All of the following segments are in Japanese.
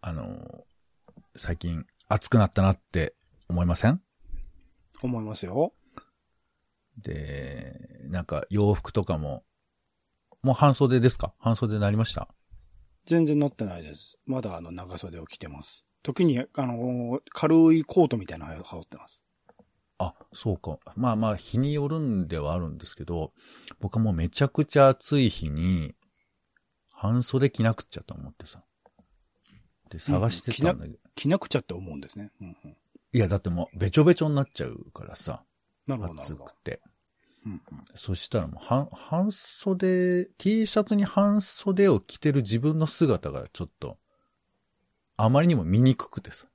あの、最近暑くなったなって思いません？思いますよ。で、なんか洋服とかも、もう半袖ですか？半袖になりました？全然なってないです。まだあの長袖を着てます。時に、あの、軽いコートみたいなのを羽織ってます。あ、そうか。まあまあ、日によるんではあるんですけど、僕はもうめちゃくちゃ暑い日に、半袖着なくっちゃと思ってさ。で、探してたんだけど。着なくちゃって思うんですね。うんうん、いや、だってもう、べちょべちょになっちゃうからさ。なるほど、暑く。て。うんうんそしたらもう、半、半袖、T シャツに半袖を着てる自分の姿がちょっと、あまりにも見にくくてさ。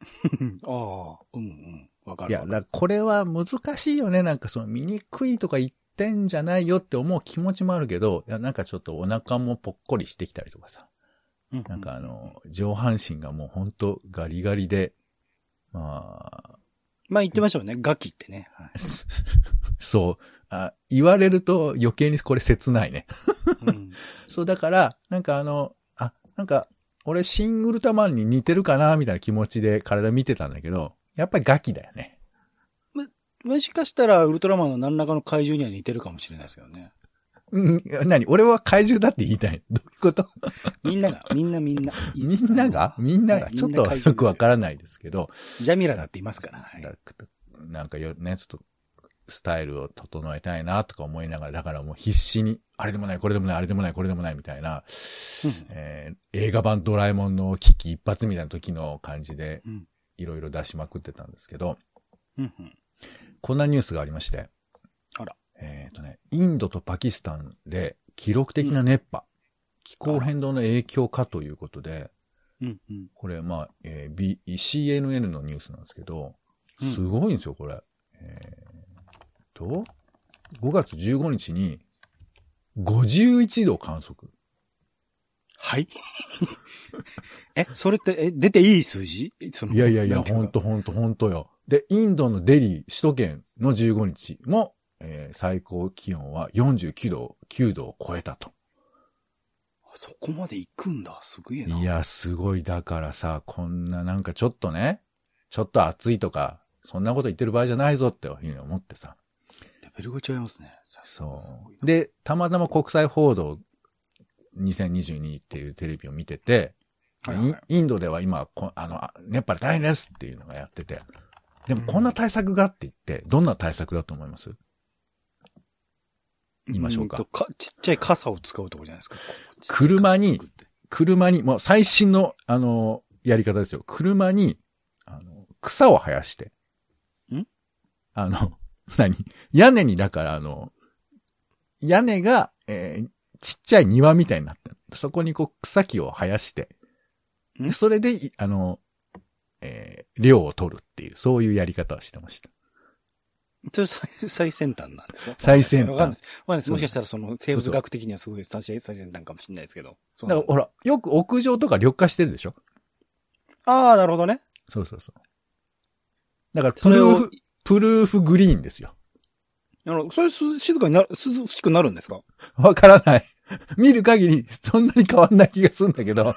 ああ、うんうん。わかる。いや、これは難しいよね。なんかその見にくいとか言ってんじゃないよって思う気持ちもあるけど、いや、なんかちょっとお腹もぽっこりしてきたりとかさ。なんかあの、上半身がもうほんとガリガリで、まあ、まあ言ってましょうね。ガキってね。はい そう。あ言われると余計にこれ切ないね。うん そう、だから、なんかあの、あ、なんか、俺、シン・ウルトラマンに似てるかなみたいな気持ちで体見てたんだけど、やっぱりガキだよね。もしかしたら、ウルトラマンの何らかの怪獣には似てるかもしれないですけどね。うん、何？俺は怪獣だって言いたい。どういうこと？みんなが、みんなみんな。みんなが？みんなが？はい。ちょっとよ。くわからないですけど、ジャミラだって言いますから。はい。だなんかよ、ね、ちょっと、スタイルを整えたいなとか思いながら、だからもう必死に、あれでもない、これでもない、あれでもない、これでもないみたいな、うん。えー映画版ドラえもんの危機一発みたいな時の感じでうん、いろいろ出しまくってたんですけど、うんうんこんなニュースがありまして。あら。えっ、とね、インドとパキスタンで記録的な熱波、気候変動の影響かということで、うんうんこれ、まあ、えー B、CNN のニュースなんですけど、うんすごいんですよ、これ。えーと、5月15日に51度観測。はい え、それって、え、出ていい数字？そのいやいやいや、ほんとほんとほんとよ。で、インドのデリー、首都圏の15日も、えー最高気温は49度、9度を超えたと。そこまで行くんだ。すげえな。いや、すごい。だからさ、こんななんかちょっとね、ちょっと暑いとか、そんなこと言ってる場合じゃないぞっていうふうに思ってさ。レベルが違いますね。そう。で、たまたま国際報道2022っていうテレビを見てて、はいはいインドでは今、こあの、あ熱波で大変ですっていうのがやってて。でもこんな対策がって言って、どんな対策だと思います？言いましょうかか。ちっちゃい傘を使うとこじゃないですか。車に車に、もう最新の、あの、やり方ですよ。車に、あの、草を生やして。ん？あの、何？屋根に、だからあの、屋根が、えーちっちゃい庭みたいになってるそこにこう草木を生やして。ん？それでい、あの、えー量を取るっていう、そういうやり方をしてました。それ最最先端なんですか最先端わかんないです。わかんないです。もしかしたらその生物学的にはすごい最最先端かもしれないですけど。そうだだからほら、よく屋上とか緑化してるでしょ？ああ、なるほどね。そうそうそう。だから、プルーフ、プルーフグリーンですよ。あの、それす静かになる、涼しくなるんですか？わからない。見る限り、そんなに変わんない気がするんだけど。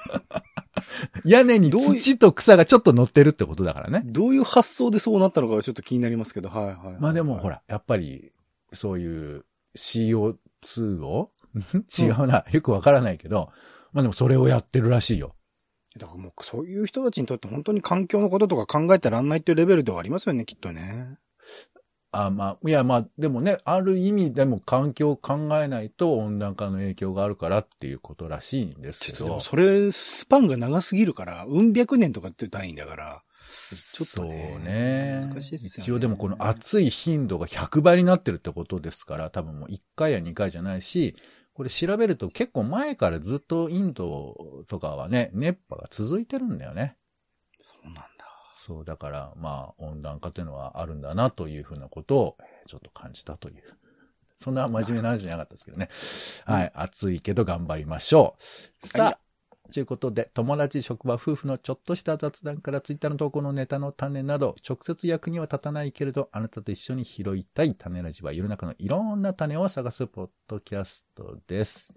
屋根に土と草がちょっと乗ってるってことだからね。どういう発想でそうなったのかがちょっと気になりますけど、はいはいはい。まあでもほら、やっぱり、そういう CO2 を？違うな。よくわからないけど、まあでもそれをやってるらしいよ。だからもうそういう人たちにとって本当に環境のこととか考えてらんないっていうレベルではありますよね、きっとね。あまあ、いやまあ、でもね、ある意味でも環境を考えないと温暖化の影響があるからっていうことらしいんですけど。それ、スパンが長すぎるから、うん百年とかっていう単位だから、ちょっとねね。難しいっすよね一応でもこの暑い頻度が100倍になってるってことですから、多分もう1回や2回じゃないし、これ調べると結構前からずっとインドとかはね、熱波が続いてるんだよね。そうなんだ。そう、だからまあ温暖化というのはあるんだなというふうなことをえーちょっと感じたという。そんな真面目な話じゃなかったですけどね。はい。暑いけど頑張りましょう。さはいあ、ということで、友達、職場、夫婦のちょっとした雑談からツイッターの投稿のネタの種など、直接役には立たないけれど、あなたと一緒に拾いたい種ラジは世の中のいろんな種を探すポッドキャストです。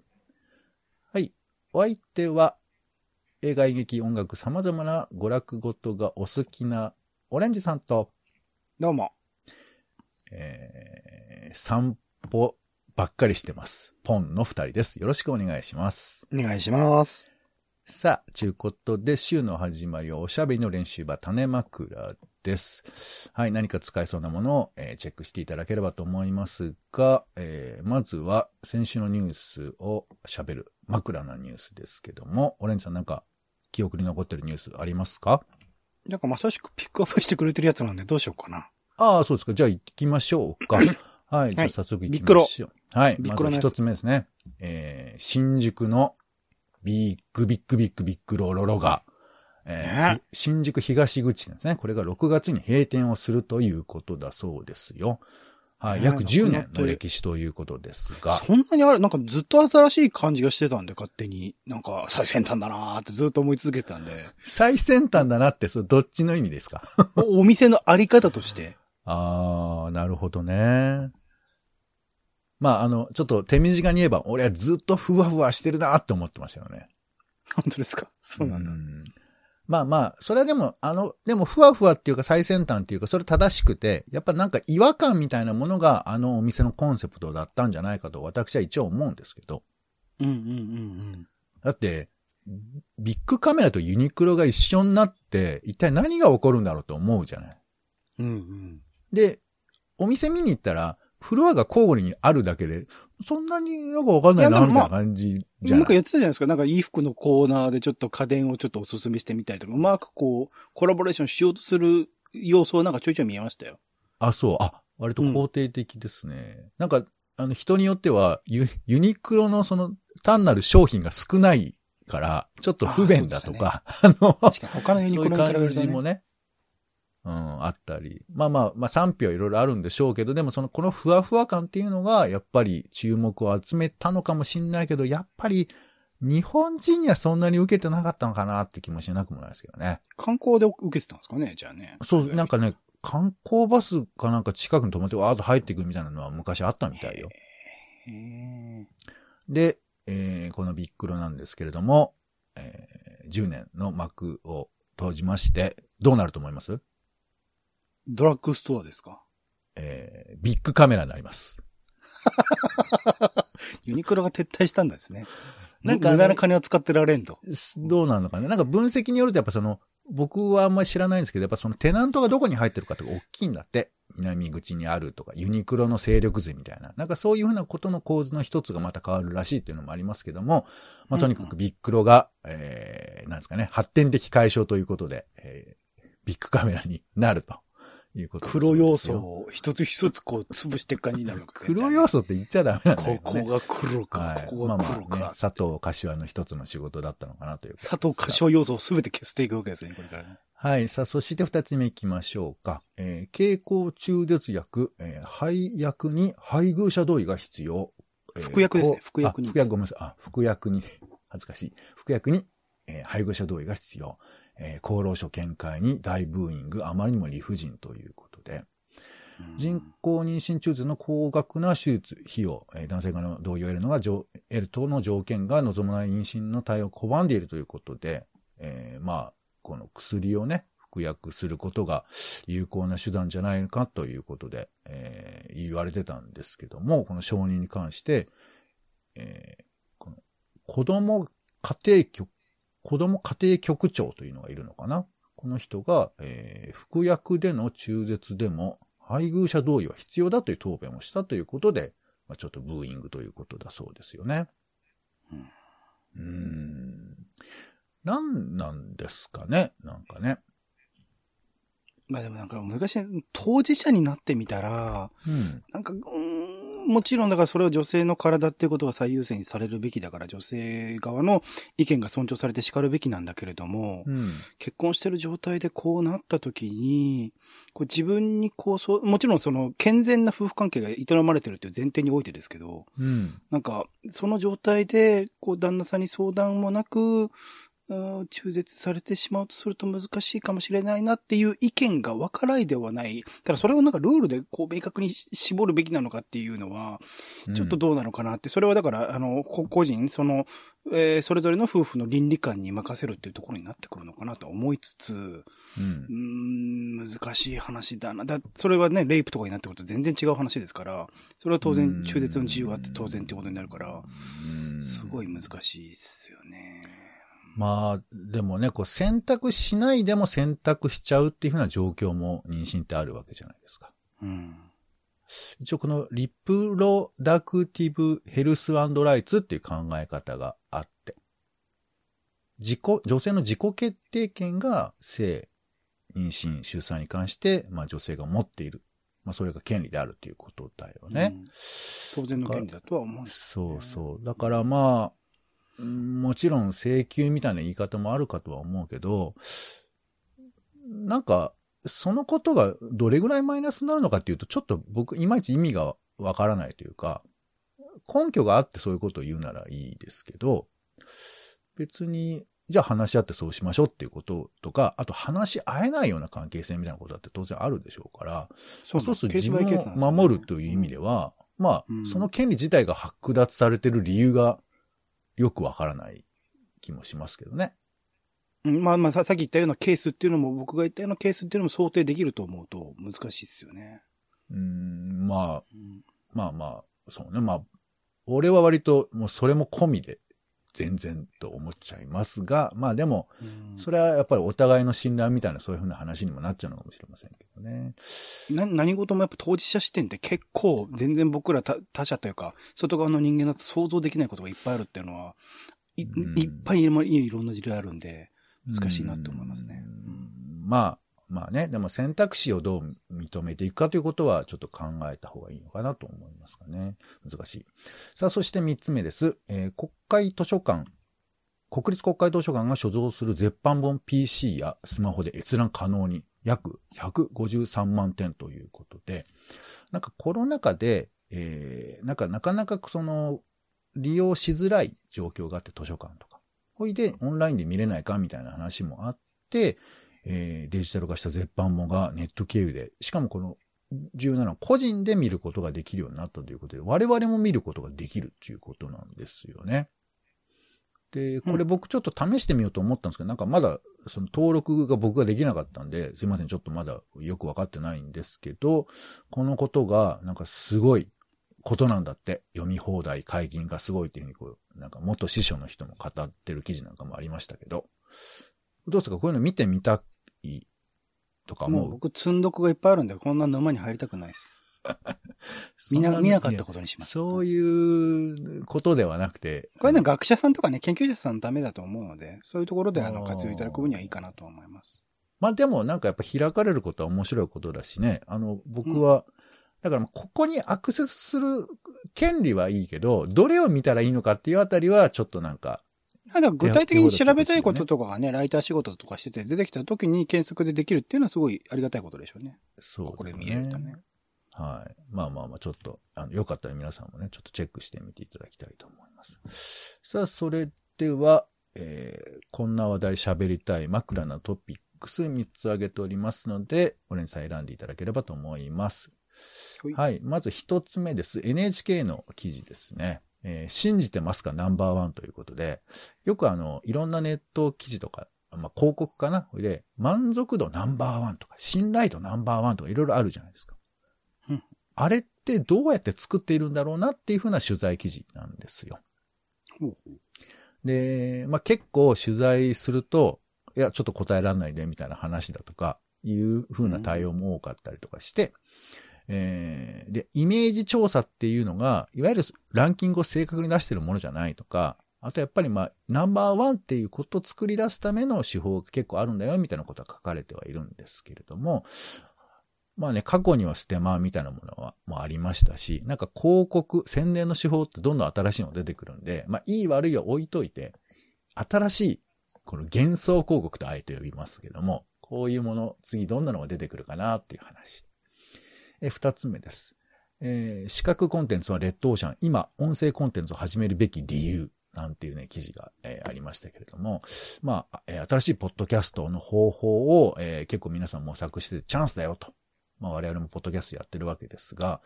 はい。お相手は、映画、演劇、音楽、様々な娯楽ごとがお好きなオレンジさんと、どうも。えー、散歩ばっかりしてます。ポンの二人です。よろしくお願いします。お願いします。さあ、ちゅうことで、週の始まりはおしゃべりの練習場、種枕です。はい、何か使えそうなものを、えーチェックしていただければと思いますが、えーまずは先週のニュースを喋る枕なニュースですけども、オレンジさんなんか記憶に残ってるニュースありますか？なんかまさしくピックアップしてくれてるやつなんでどうしようかな。ああ、そうですか。じゃあ行きましょうか。はい、じゃあ早速行きましょう。はい、まず一つ目ですね。えー、新宿のビッグビッグビッグビッグロロロが、えーね新宿東口ですね。これが6月に閉店をするということだそうですよ。はい、ね約10年の歴史ということですが。そんなにあれ、なんかずっと新しい感じがしてたんで、勝手に。なんか最先端だなーってずっと思い続けてたんで。最先端だなって、それどっちの意味ですか？おお店のあり方として。あー、なるほどね。まあ、あの、ちょっと手短に言えば、俺はずっとふわふわしてるなって思ってましたよね。本当ですか？そうなんだ。んまあまあ、それはでも、あの、でもふわふわっていうか最先端っていうか、それ正しくて、やっぱなんか違和感みたいなものがあのお店のコンセプトだったんじゃないかと私は一応思うんですけど。うんうんうんだって、ビッグカメラとユニクロが一緒になって、一体何が起こるんだろうと思うじゃない。うん。うんうん。で、お店見に行ったら、フロアが交互にあるだけで、そんなになんかわかんないな、みたいな感じじゃない。なんかやってたじゃないですか。なんか衣服のコーナーでちょっと家電をちょっとおすすめしてみたりとか、うまくこう、コラボレーションしようとする要素はなんかちょいちょい見えましたよ。あ、そう。あ、割と肯定的ですね。なんか、あの、人によってはユ、ユニクロのその、単なる商品が少ないから、ちょっと不便だとか、あ,、の、確かに他のユニそういうクロに比べるとね。感じもね、うん、あったり。まあまあ、まあ賛否はいろいろあるんでしょうけど、でもその、このふわふわ感っていうのが、やっぱり注目を集めたのかもしんないけど、やっぱり、日本人にはそんなに受けてなかったのかなって気もしなくもないですけどね。観光で受けてたんですかねじゃあね。そう、なんかね、観光バスかなんか近くに止まって、わーっと入っていくみたいなのは昔あったみたいよ。で、えーこのビックロなんですけれども、えー10年の幕を閉じまして、どうなると思います？ドラッグストアですか？えービッグカメラになります。ユニクロが撤退したんですね。なんんか無駄な金を使ってられんと。すどうなのかななんか分析によるとやっぱその、僕はあんまり知らないんですけど、やっぱそのテナントがどこに入ってるかとか大きいんだって。南口にあるとか、ユニクロの勢力図みたいな。なんかそういうふうなことの構図の一つがまた変わるらしいっていうのもありますけども、まあとにかくビックロが、えー、なんですかね、発展的解消ということで、えー、ビッグカメラになるということ黒要素を一つ一つこう潰していく感じになるわけ黒要素って言っちゃダメなんだこけどね。こが黒か、はい。ここがまあまあね、黒か。佐藤柏の一つの仕事だったのかなという。佐藤柏要素を全て消していくわけですね、これからね。はい。さあ、そして二つ目行きましょうか。えー経口中絶薬、えー配薬に配偶者同意が必要。えー服薬ですね服薬にあ服薬、ごめんなさい。あ、服薬に、恥ずかしい。服薬に、えー配偶者同意が必要。えー厚労省見解に大ブーイング、あまりにも理不尽ということで。うん人工妊娠中絶の高額な手術費用、えー男性側の同意を得るのが条、得る等の条件が望まない妊娠の対応を拒んでいるということで、えーまあ、この薬をね、服薬することが有効な手段じゃないかということで、えー言われてたんですけども、この承認に関して、えーこの子供家庭局、子供家庭局長というのがいるのかな？この人が、えー服薬での中絶でも配偶者同意は必要だという答弁をしたということで、まあ、ちょっとブーイングということだそうですよね。うんん。なんなんですかね？なんかね。まあでもなんか昔、当事者になってみたら、うん。なんか、うーんもちろんだからそれは女性の体っていうことが最優先にされるべきだから女性側の意見が尊重されて叱るべきなんだけれども、うん。結婚してる状態でこうなった時に、こう自分にこうそう、もちろんその健全な夫婦関係が営まれてるっていう前提においてですけど、うん。なんか、その状態で、こう、旦那さんに相談もなく、うん中絶されてしまうとすると難しいかもしれないなっていう意見が分からないではない。ただそれをなんかルールでこう明確に絞るべきなのかっていうのは、ちょっとどうなのかなって、それはだから、あの、こ個人、その、えーそれぞれの夫婦の倫理観に任せるっていうところになってくるのかなと思いつつ、うんうーん、難しい話だな。だ、それはね、レイプとかになってくると全然違う話ですから、それは当然中絶の自由があって当然ってことになるから、うんすごい難しいですよね。まあ、でもね、こう選択しないでも選択しちゃうっていうふうな状況も妊娠ってあるわけじゃないですか。うん。一応このリプロダクティブヘルスライツっていう考え方があって、自己、女性の自己決定権が性、妊娠、出産に関して、まあ女性が持っている。まあそれが権利であるっていうことだよね。うん当然の権利だとは思うんです。そうそう。だからまあ、うんもちろん請求みたいな言い方もあるかとは思うけど、なんか、そのことがどれぐらいマイナスになるのかっていうと、ちょっと僕、いまいち意味がわからないというか、根拠があってそういうことを言うならいいですけど、別に、じゃあ話し合ってそうしましょうっていうこととか、あと話し合えないような関係性みたいなことだって当然あるでしょうから、そそうすると自分を守るという意味では、まあ、うん。その権利自体が剥奪されてる理由がよくわからない気もしますけどね。うんまあまあさ、さっき言ったようなケースっていうのも、僕が言ったようなケースっていうのも想定できると思うと難しいですよね。うーん、まあ、うんまあまあ、そうね。まあ、俺は割ともうそれも込みで全然と思っちゃいますが、まあでも、うんそれはやっぱりお互いの信頼みたいなそういうふうな話にもなっちゃうのかもしれませんけどね。な何事もやっぱ当事者視点って結構全然僕ら他他者というか、外側の人間だと想像できないことがいっぱいあるっていうのは、いうんいっぱいいろんな事例あるんで、難しいなと思いますね。うんまあ、まあね、でも選択肢をどう認めていくかということはちょっと考えた方がいいのかなと思いますかね。難しい。さあ、そして三つ目です。えー国会図書館。国立国会図書館が所蔵する絶版本 PC やスマホで閲覧可能に約153万点ということで、なんかコロナ禍で、えーなんかなかなかその利用しづらい状況があって図書館とか。ほいでオンラインで見れないかみたいな話もあって、えーデジタル化した絶版本がネット経由で、しかもこの重要なのは個人で見ることができるようになったということで、我々も見ることができるっていうことなんですよね。で、これ僕ちょっと試してみようと思ったんですけど、なんかまだその登録が僕ができなかったんで、すいません、ちょっとまだよくわかってないんですけど、このことがなんかすごいことなんだって、読み放題解禁がすごいっていうふうにこう、なんか元師匠の人も語ってる記事なんかもありましたけど、どうですか？こういうの見てみたいとか思う？もう僕、積んどくがいっぱいあるんで、こんな沼に入りたくないです。見な、見なかったことにします。そういうことではなくて。これね、学者さんとかね、研究者さんのためだと思うので、そういうところであの活用いただく分にはいいかなと思います。まあでもなんかやっぱ開かれることは面白いことだしね。あの、僕は、だからここにアクセスする権利はいいけど、どれを見たらいいのかっていうあたりはちょっとなんか、ただ具体的に調べたいこととかがね、ライター仕事とかしてて出てきた時に検索でできるっていうのはすごいありがたいことでしょうね。そう、ここで見れるとね。はい。まあまあまあ、ちょっと、あの、よかったら皆さんもね、ちょっとチェックしてみていただきたいと思います。さあ、それでは、えー、こんな話題喋りたい枕なトピックス3つ挙げておりますので、オレンさん選んでいただければと思います。はいはい。まず一つ目です。NHK の記事ですね。えー信じてますか？ナンバーワンということで、よくあの、いろんなネット記事とか、まあ、広告かな？これで、満足度ナンバーワンとか、信頼度ナンバーワンとかいろいろあるじゃないですか。うん。あれってどうやって作っているんだろうなっていうふうな取材記事なんですよ。ほうほう。で、まあ、結構取材すると、いや、ちょっと答えられないでみたいな話だとか、いうふうな対応も多かったりとかして、えーで、イメージ調査っていうのが、いわゆるランキングを正確に出してるものじゃないとか、あとやっぱりまあ、ナンバーワンっていうことを作り出すための手法が結構あるんだよ、みたいなことは書かれてはいるんですけれども、まあね、過去にはステマみたいなものは、もありましたし、なんか広告、宣伝の手法ってどんどん新しいのが出てくるんで、まあ、いい悪いは置いといて、新しい、この幻想広告とあえて呼びますけども、こういうもの、次どんなのが出てくるかなっていう話。二つ目です。えー視覚コンテンツはレッドオーシャン、今、音声コンテンツを始めるべき理由なんていうね、記事が、えーありましたけれども、まあ、えー新しいポッドキャストの方法を、えー結構皆さん模索してチャンスだよと。まあ我々もポッドキャストやってるわけですが、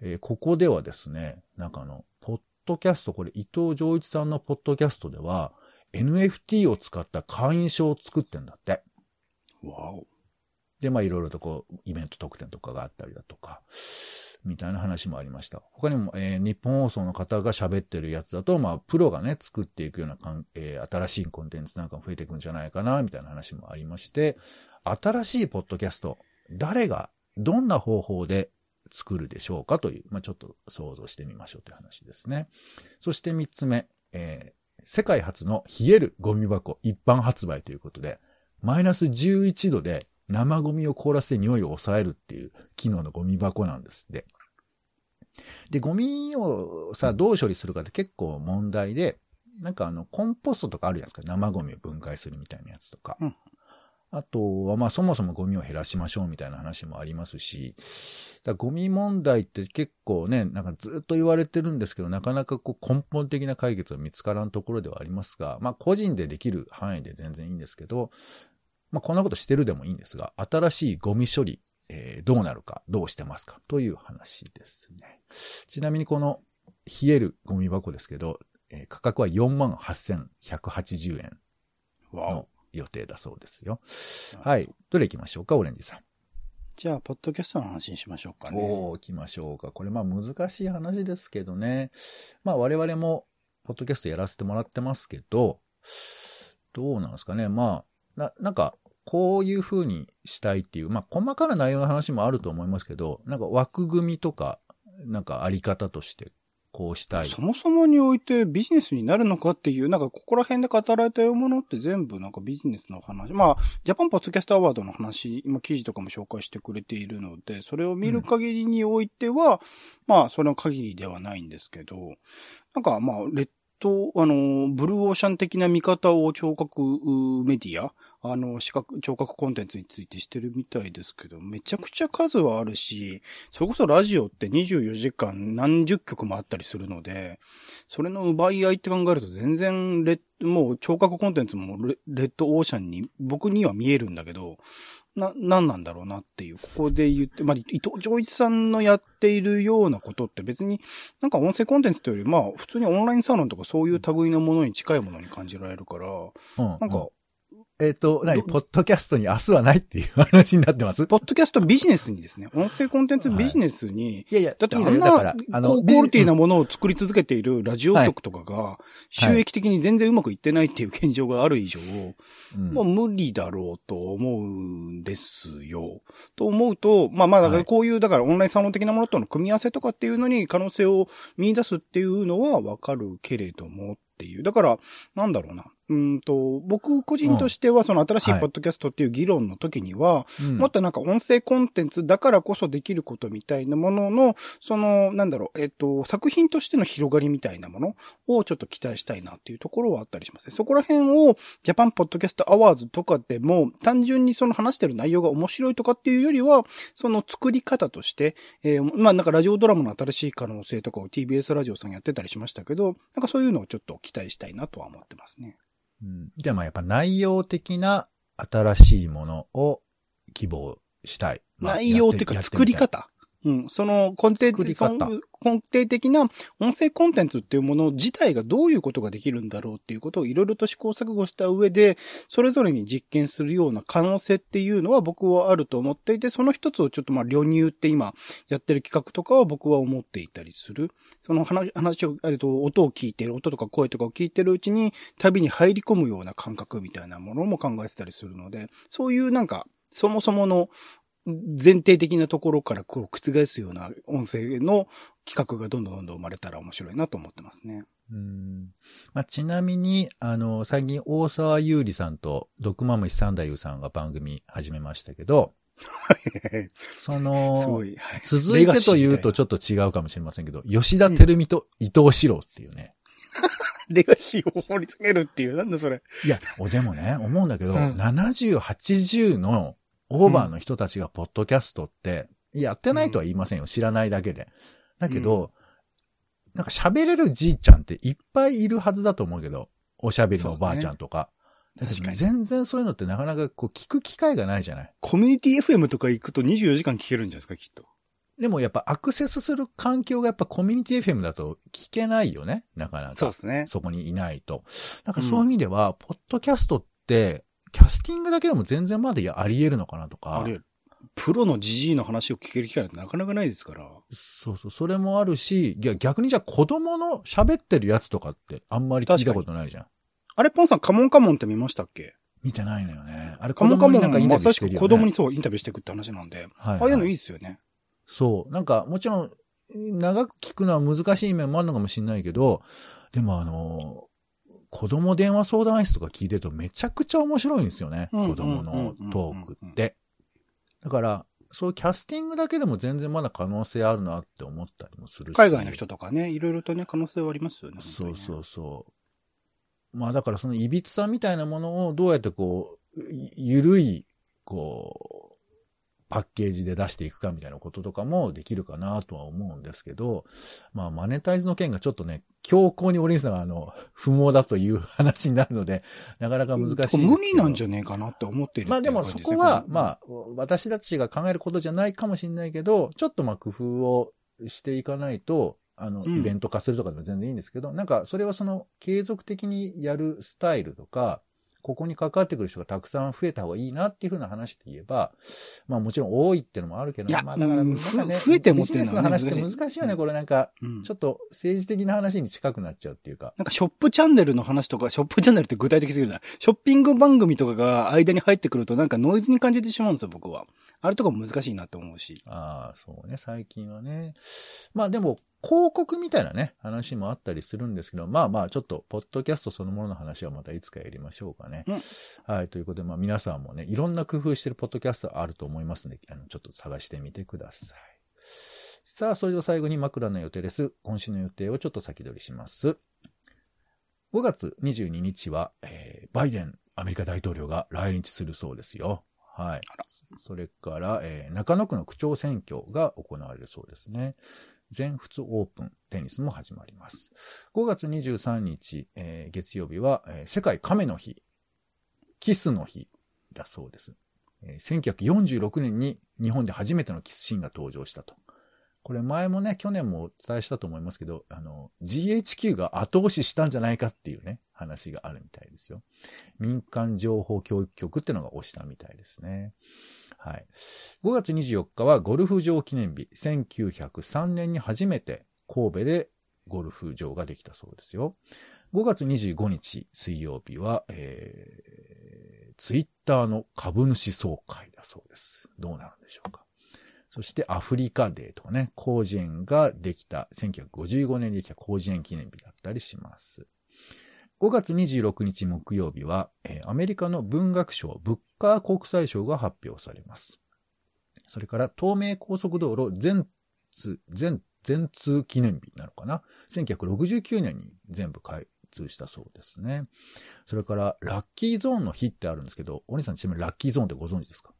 えここではですね、なんかあの、ポッドキャスト、これ伊藤浄一さんのポッドキャストでは、NFT を使った会員証を作ってんだって。わお。で、まあいろいろとこう、イベント特典とかがあったりだとか、みたいな話もありました。他にも、えー日本放送の方が喋ってるやつだと、まあ、プロがね、作っていくようなかん、えー新しいコンテンツなんかも増えていくんじゃないかな、みたいな話もありまして、新しいポッドキャスト、誰が、どんな方法で作るでしょうかという、まあ、ちょっと想像してみましょうという話ですね。そして三つ目、えー世界初の冷えるゴミ箱一般発売ということで、マイナス11度で生ゴミを凍らせて匂いを抑えるっていう機能のゴミ箱なんですって。で、ゴミをさ、どう処理するかって結構問題で、なんかあの、コンポストとかあるじゃないですか。生ゴミを分解するみたいなやつとか。うんあとは、まあそもそもゴミを減らしましょうみたいな話もありますし、だゴミ問題って結構ね、なんかずっと言われてるんですけど、なかなかこう根本的な解決は見つからんところではありますが、まあ個人でできる範囲で全然いいんですけど、まあこんなことしてるでもいいんですが、新しいゴミ処理、えーどうなるか、どうしてますかという話ですね。ちなみにこの冷えるゴミ箱ですけど、えー価格は48,180円の。予定だそうですよ。はい。どれ行きましょうか、オレンジさん。じゃあ、ポッドキャストの話にしましょうかね。おー、行きましょうか。これまあ難しい話ですけどね。まあ我々も、ポッドキャストやらせてもらってますけど、どうなんですかね。まあ、な、なんか、こういう風にしたいっていう、まあ細かな内容の話もあると思いますけど、なんか枠組みとか、なんかあり方として、こうしたい。そもそもにおいてビジネスになるのかっていう、なんかここら辺で語られたものって全部なんかビジネスの話。まあ、ジャパンポッドキャストアワードの話、今記事とかも紹介してくれているので、それを見る限りにおいては、まあ、その限りではないんですけど、なんかまあ、レッド、あの、ブルーオーシャン的な見方を聴覚メディア、あの、視覚、聴覚コンテンツについてしてるみたいですけど、めちゃくちゃ数はあるし、それこそラジオって24時間何十曲もあったりするので、それの奪い合いって考えると全然レ、もう聴覚コンテンツもレッドオーシャンに僕には見えるんだけど、な、なんなんだろうなっていう、ここで言って、まあ、伊藤浄一さんのやっているようなことって別になんか音声コンテンツというより、まあ、普通にオンラインサロンとかそういう類のものに近いものに感じられるから、うんなんか、えっ、と、何？ポッドキャストに明日はないっていう話になってます？ポッドキャストビジネスにですね、音声コンテンツビジネスに、いやいや、だってあんな、だから、あの、高クオリティなものを作り続けているラジオ局とかが、収益的に全然うまくいってないっていう現状がある以上、うん。もう無理だろうと思うんですよ。と思うと、まあまあ、だからこういう、だからオンラインサロン的なものとの組み合わせとかっていうのに可能性を見出すっていうのはわかるけれどもっていう。だから、なんだろうな。うーんと、僕個人としては、その新しいはいポッドキャストっていう議論の時には、うんもっとなんか音声コンテンツだからこそできることみたいなものの、その、なんだろう、えっと、作品としての広がりみたいなものをちょっと期待したいなっていうところはあったりしますね。そこら辺を、JAPAN PODCAST AWARDS とかでも、単純にその話してる内容が面白いとかっていうよりは、その作り方として、えーまあなんかラジオドラマの新しい可能性とかを TBS ラジオさんやってたりしましたけど、なんかそういうのをちょっと期待したいなとは思ってますね。うんじゃあまあやっぱ内容的な新しいものを希望したい。まあ内容っていうかや作り方？うん。その根底根底的な音声コンテンツっていうもの自体がどういうことができるんだろうっていうことをいろいろと試行錯誤した上で、それぞれに実験するような可能性っていうのは僕はあると思っていて、その一つをちょっとまあ、旅入って今やってる企画とかは僕は思っていたりする。その話話を、えっと、音を聞いてる、音とか声とかを聞いてるうちに、旅に入り込むような感覚みたいなものも考えてたりするので、そういうなんか、そもそもの前提的なところからこう覆すような音声の企画がどんどんどんどん生まれたら面白いなと思ってますね。うんまあ、ちなみに、あの、最近大沢優里さんと毒マムシ三太夫さんが番組始めましたけど、そすのご、い。はい続いてというとちょっと違うかもしれませんけど、吉田照美と伊藤四郎っていうね。レガシーを掘り下げるっていう、なんだそれ。いや、おでもね、思うんだけど、うん70、80のオーバーの人たちがポッドキャストって、やってないとは言いませんよ。知らないだけで。だけど、なんか喋れるじいちゃんっていっぱいいるはずだと思うけど、おしゃべりのおばあちゃんとか。確かに全然そういうのってなかなかこう聞く機会がないじゃない。コミュニティ FM とか行くと24時間聞けるんじゃないですか、きっと。でもやっぱアクセスする環境がやっぱコミュニティ FM だと聞けないよね。なかなか。そうですね。そこにいないと。だからそういう意味では、ポッドキャストって、キャスティングだけでも全然まだあり得るのかなとか。プロのジジイの話を聞ける機会なんてなかなかないですから。そうそう、それもあるし、いや逆にじゃあ子供の喋ってるやつとかってあんまり聞いたことないじゃん。あれ、ポンさん、カモンカモンって見ましたっけ？見てないのよね。あれカモンカモンになんかインタビューしてるよ、ね。く子供にそうインタビューしていくって話なんで、はい、ああいうのはいいですよね。そう。なんか、もちろん、長く聞くのは難しい面もあるのかもしれないけど、でもあの、子供電話相談室とか聞いてるとめちゃくちゃ面白いんですよね。うん子供のトークって。だから、そういうキャスティングだけでも全然まだ可能性あるなって思ったりもするし。海外の人とかね、いろいろとね、可能性はありますよね。そうそううそう。まあだからそのいびつさみたいなものをどうやってこう、ゆるい、こう、パッケージで出していくかみたいなこととかもできるかなとは思うんですけど、まあマネタイズの件がちょっとね、強硬にオリンさんがあの、不毛だという話になるので、なかなか難しいですけど。無理なんじゃねえかなって思ってるまあでもそこは、まあ、あ、私たちが考えることじゃないかもしれないけど、ちょっとまあ工夫をしていかないと、あの、うんイベント化するとかでも全然いいんですけど、なんかそれはその継続的にやるスタイルとか、ここに関わってくる人がたくさん増えた方がいいなっていうふうな話で言えば、まあもちろん多いっていうのもあるけど、まあだからうんなんかね、ふ増えてもビジネスの話って難しいよね、うんこれなんか、うんちょっと政治的な話に近くなっちゃうっていうか。なんかショップチャンネルの話とか、ショップチャンネルって具体的すぎるな。ショッピング番組とかが間に入ってくるとなんかノイズに感じてしまうんですよ、僕は。あれとかも難しいなって思うし。ああ、そうね、最近はね。まあでも、広告みたいなね、話もあったりするんですけど、まあまあ、ちょっと、ポッドキャストそのものの話はまたいつかやりましょうかね。うんはい、ということで、まあ皆さんもね、いろんな工夫してるポッドキャストあると思いますので、あの、ちょっと探してみてください。さあ、それでは最後に枕の予定です。今週の予定をちょっと先取りします。5月22日は、えーバイデンアメリカ大統領が来日するそうですよ。はい。それから、えー中野区の区長選挙が行われるそうですね。全仏オープンテニスも始まります。5月23日、えー月曜日は、えー世界亀の日、キスの日だそうです。えー1946年に日本で初めてのキスシーンが登場したと。これ前もね、去年もお伝えしたと思いますけど、あの、GHQ が後押ししたんじゃないかっていうね、話があるみたいですよ。民間情報教育局ってのが押したみたいですね。はい。5月24日はゴルフ場記念日。1903年に初めて神戸でゴルフ場ができたそうですよ。5月25日水曜日は、えー、ツイッターの株主総会だそうです。どうなるんでしょうか。そしてアフリカデーとかね、広辞苑ができた、1955年にできた広辞苑記念日だったりします。5月26日木曜日は、えーアメリカの文学賞、ブッカー国際賞が発表されます。それから、東名高速道路全通、全、全通記念日なのかな ?1969 年に全部開通したそうですね。それから、ラッキーゾーンの日ってあるんですけど、お兄さんちなみにラッキーゾーンってご存知ですか？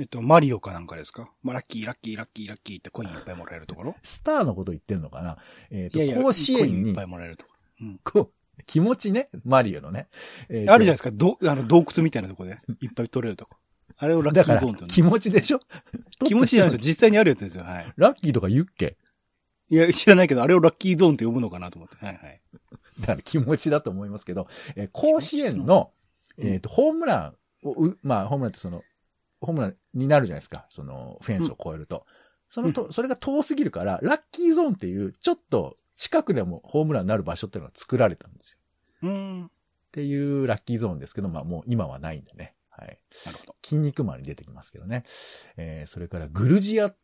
えっと、マリオかなんかですか？まあ、ラッキー、ラッキー、ラッキー、ラッキーってコインいっぱいもらえるところ？スターのこと言ってんのかな？えっ、と、いやいや、甲子園にいっぱい、もらえるところ。うん。こう、気持ちね、マリオのね。えーとあるじゃないですか、ど、あの、洞窟みたいなとこで、いっぱい取れるとこ。あれをラッキーゾーンって、気持ちでしょ？気持ちじゃないですよ。実際にあるやつですよ。はい。ラッキーとか言うっけ？いや、知らないけど、あれをラッキーゾーンって呼ぶのかなと思って。はいはい。だから気持ちだと思いますけど、えー甲子園の、うんえっ、と、ホームランをう、まあ、ホームランってその、ホームランになるじゃないですか。その、フェンスを越えると。そのと、それが遠すぎるから、ラッキーゾーンっていう、ちょっと近くでもホームランになる場所っていうのが作られたんですよ。うーん。っていうラッキーゾーンですけど、まあもう今はないんでね。はい。なるほど。筋肉マンに出てきますけどね。えーそれからグルジア、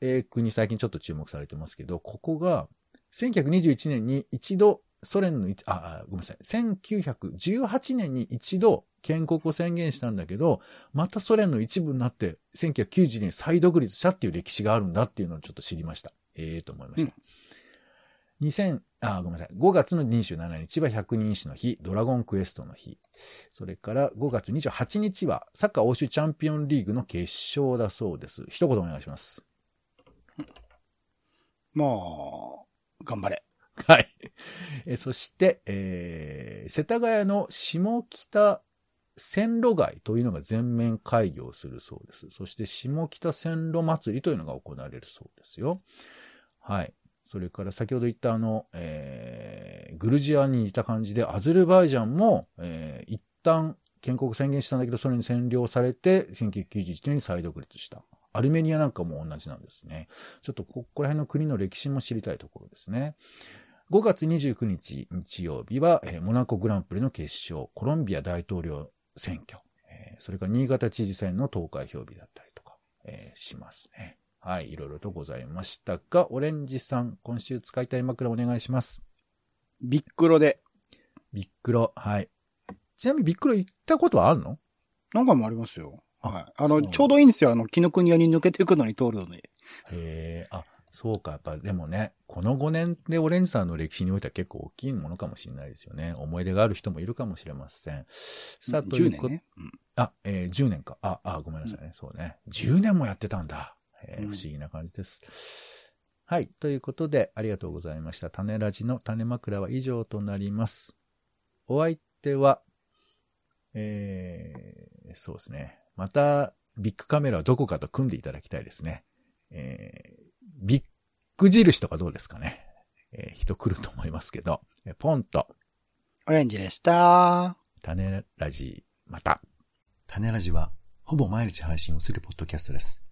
えー国最近ちょっと注目されてますけど、ここが、1921年に一度、ソ連のあごめんなさい。1918年に一度建国を宣言したんだけど、またソ連の一部になって、1990年に再独立したっていう歴史があるんだっていうのをちょっと知りました。ええと思いました。2000、あ、ごめんなさい。5月の27日は百人一首の日、ドラゴンクエストの日。それから5月28日はサッカー欧州チャンピオンリーグの決勝だそうです。一言お願いします。まあ、頑張れ。はい。えそして、えー、世田谷の下北線路街というのが全面開業するそうです。そして下北線路祭りというのが行われるそうですよ。はい。それから先ほど言ったあの、えー、グルジアに似た感じで、アゼルバイジャンも、えー、一旦建国宣言したんだけど、それに占領されて、1991年に再独立した。アルメニアなんかも同じなんですね。ちょっとここら辺の国の歴史も知りたいところですね。5月29日日曜日は、えーモナコグランプリの決勝、コロンビア大統領選挙、えーそれから新潟知事選の投開票日だったりとか、えーしますね。はい、いろいろとございましたが、オレンジさん、今週使いたい枕お願いします。ビックロで。ビックロ、はい。ちなみにビックロ行ったことはあるの？何回もありますよ。はい。あの、ちょうどいいんですよ。あの、木の国屋に抜けていくのに通るのに。えー、あ、そうか、やっぱでもね、この5年でオレンジさんの歴史においては結構大きいものかもしれないですよね。思い出がある人もいるかもしれません。さあ、という10こと年ね。うんあ、えー10年か。あ、あ、ごめんなさいね。そうね。10年もやってたんだ。えーうん不思議な感じです。はい。ということで、ありがとうございました。種ラジの種枕は以上となります。お相手は、えー、そうですね。また、ビッグカメラはどこかと組んでいただきたいですね。えー、ビッグ印とかどうですかね。えー人来ると思いますけど、えーポンと、オレンジでした。種ラジ、また。種ラジは、ほぼ毎日配信をするポッドキャストです。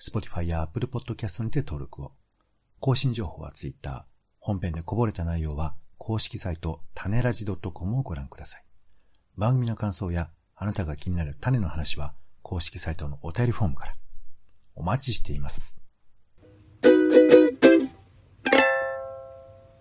Spotify や Apple Podcast にて登録を。更新情報は Twitter。本編でこぼれた内容は、公式サイト、種ラジ .com をご覧ください。番組の感想や、あなたが気になる種の話は、公式サイトのお便りフォームから。お待ちしています。「Thank you.